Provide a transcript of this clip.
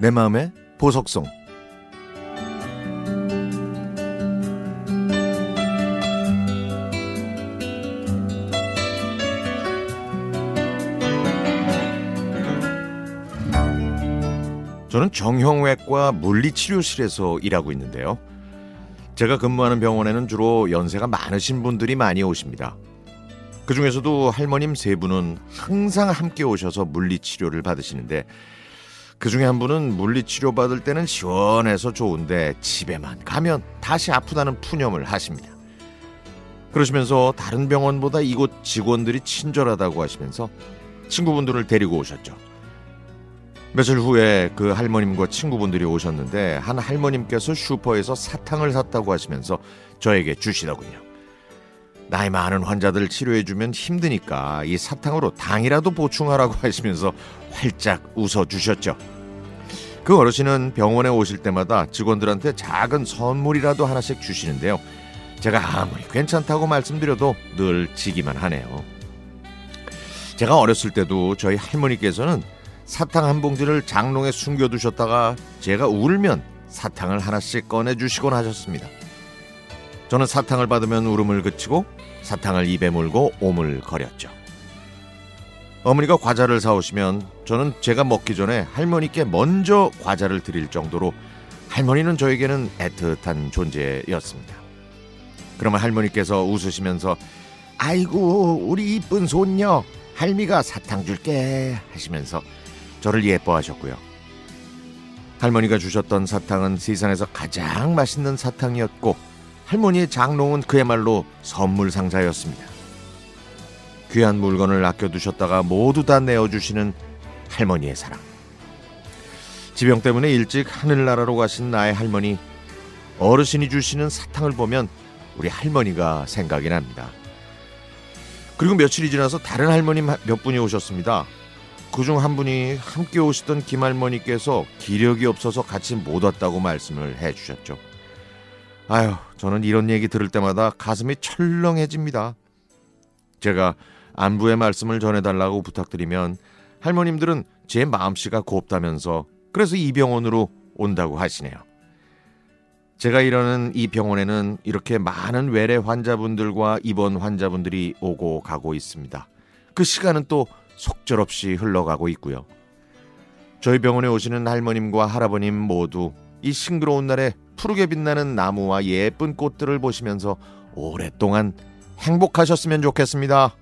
내 마음의 보석송 저는 정형외과 물리치료실에서 일하고 있는데요. 제가 근무하는 병원에는 주로 연세가 많으신 분들이 많이 오십니다. 그 중에서도 할머님 세 분은 항상 함께 오셔서 물리치료를 받으시는데 그 중에 한 분은 물리치료 받을 때는 시원해서 좋은데 집에만 가면 다시 아프다는 푸념을 하십니다. 그러시면서 다른 병원보다 이곳 직원들이 친절하다고 하시면서 친구분들을 데리고 오셨죠. 며칠 후에 그 할머님과 친구분들이 오셨는데 한 할머님께서 슈퍼에서 사탕을 샀다고 하시면서 저에게 주시더군요. 나이 많은 환자들 치료해주면 힘드니까 이 사탕으로 당이라도 보충하라고 하시면서 활짝 웃어주셨죠. 그 어르신은 병원에 오실 때마다 직원들한테 작은 선물이라도 하나씩 주시는데요. 제가 아무리 괜찮다고 말씀드려도 늘 지기만 하네요. 제가 어렸을 때도 저희 할머니께서는 사탕 한 봉지를 장롱에 숨겨두셨다가 제가 울면 사탕을 하나씩 꺼내주시곤 하셨습니다. 저는 사탕을 받으면 울음을 그치고 사탕을 입에 물고 오물거렸죠. 어머니가 과자를 사오시면 저는 제가 먹기 전에 할머니께 먼저 과자를 드릴 정도로 할머니는 저에게는 애틋한 존재였습니다. 그러면 할머니께서 웃으시면서 아이고 우리 이쁜 손녀 할미가 사탕 줄게 하시면서 저를 예뻐하셨고요. 할머니가 주셨던 사탕은 세상에서 가장 맛있는 사탕이었고 할머니의 장롱은 그야말로 선물 상자였습니다. 귀한 물건을 아껴두셨다가 모두 다 내어주시는 할머니의 사랑. 지병 때문에 일찍 하늘나라로 가신 나의 할머니, 어르신이 주시는 사탕을 보면 우리 할머니가 생각이 납니다. 그리고 며칠이 지나서 다른 할머니 몇 분이 오셨습니다. 그중 한 분이 함께 오시던 김할머니께서 기력이 없어서 같이 못 왔다고 말씀을 해주셨죠. 아유, 저는 이런 얘기 들을 때마다 가슴이 철렁해집니다. 제가 안부의 말씀을 전해달라고 부탁드리면 할머님들은 제 마음씨가 곱다면서 그래서 이 병원으로 온다고 하시네요. 제가 일하는 이 병원에는 이렇게 많은 외래 환자분들과 입원 환자분들이 오고 가고 있습니다. 그 시간은 또 속절없이 흘러가고 있고요. 저희 병원에 오시는 할머님과 할아버님 모두 이 싱그러운 날에 푸르게 빛나는 나무와 예쁜 꽃들을 보시면서 오랫동안 행복하셨으면 좋겠습니다.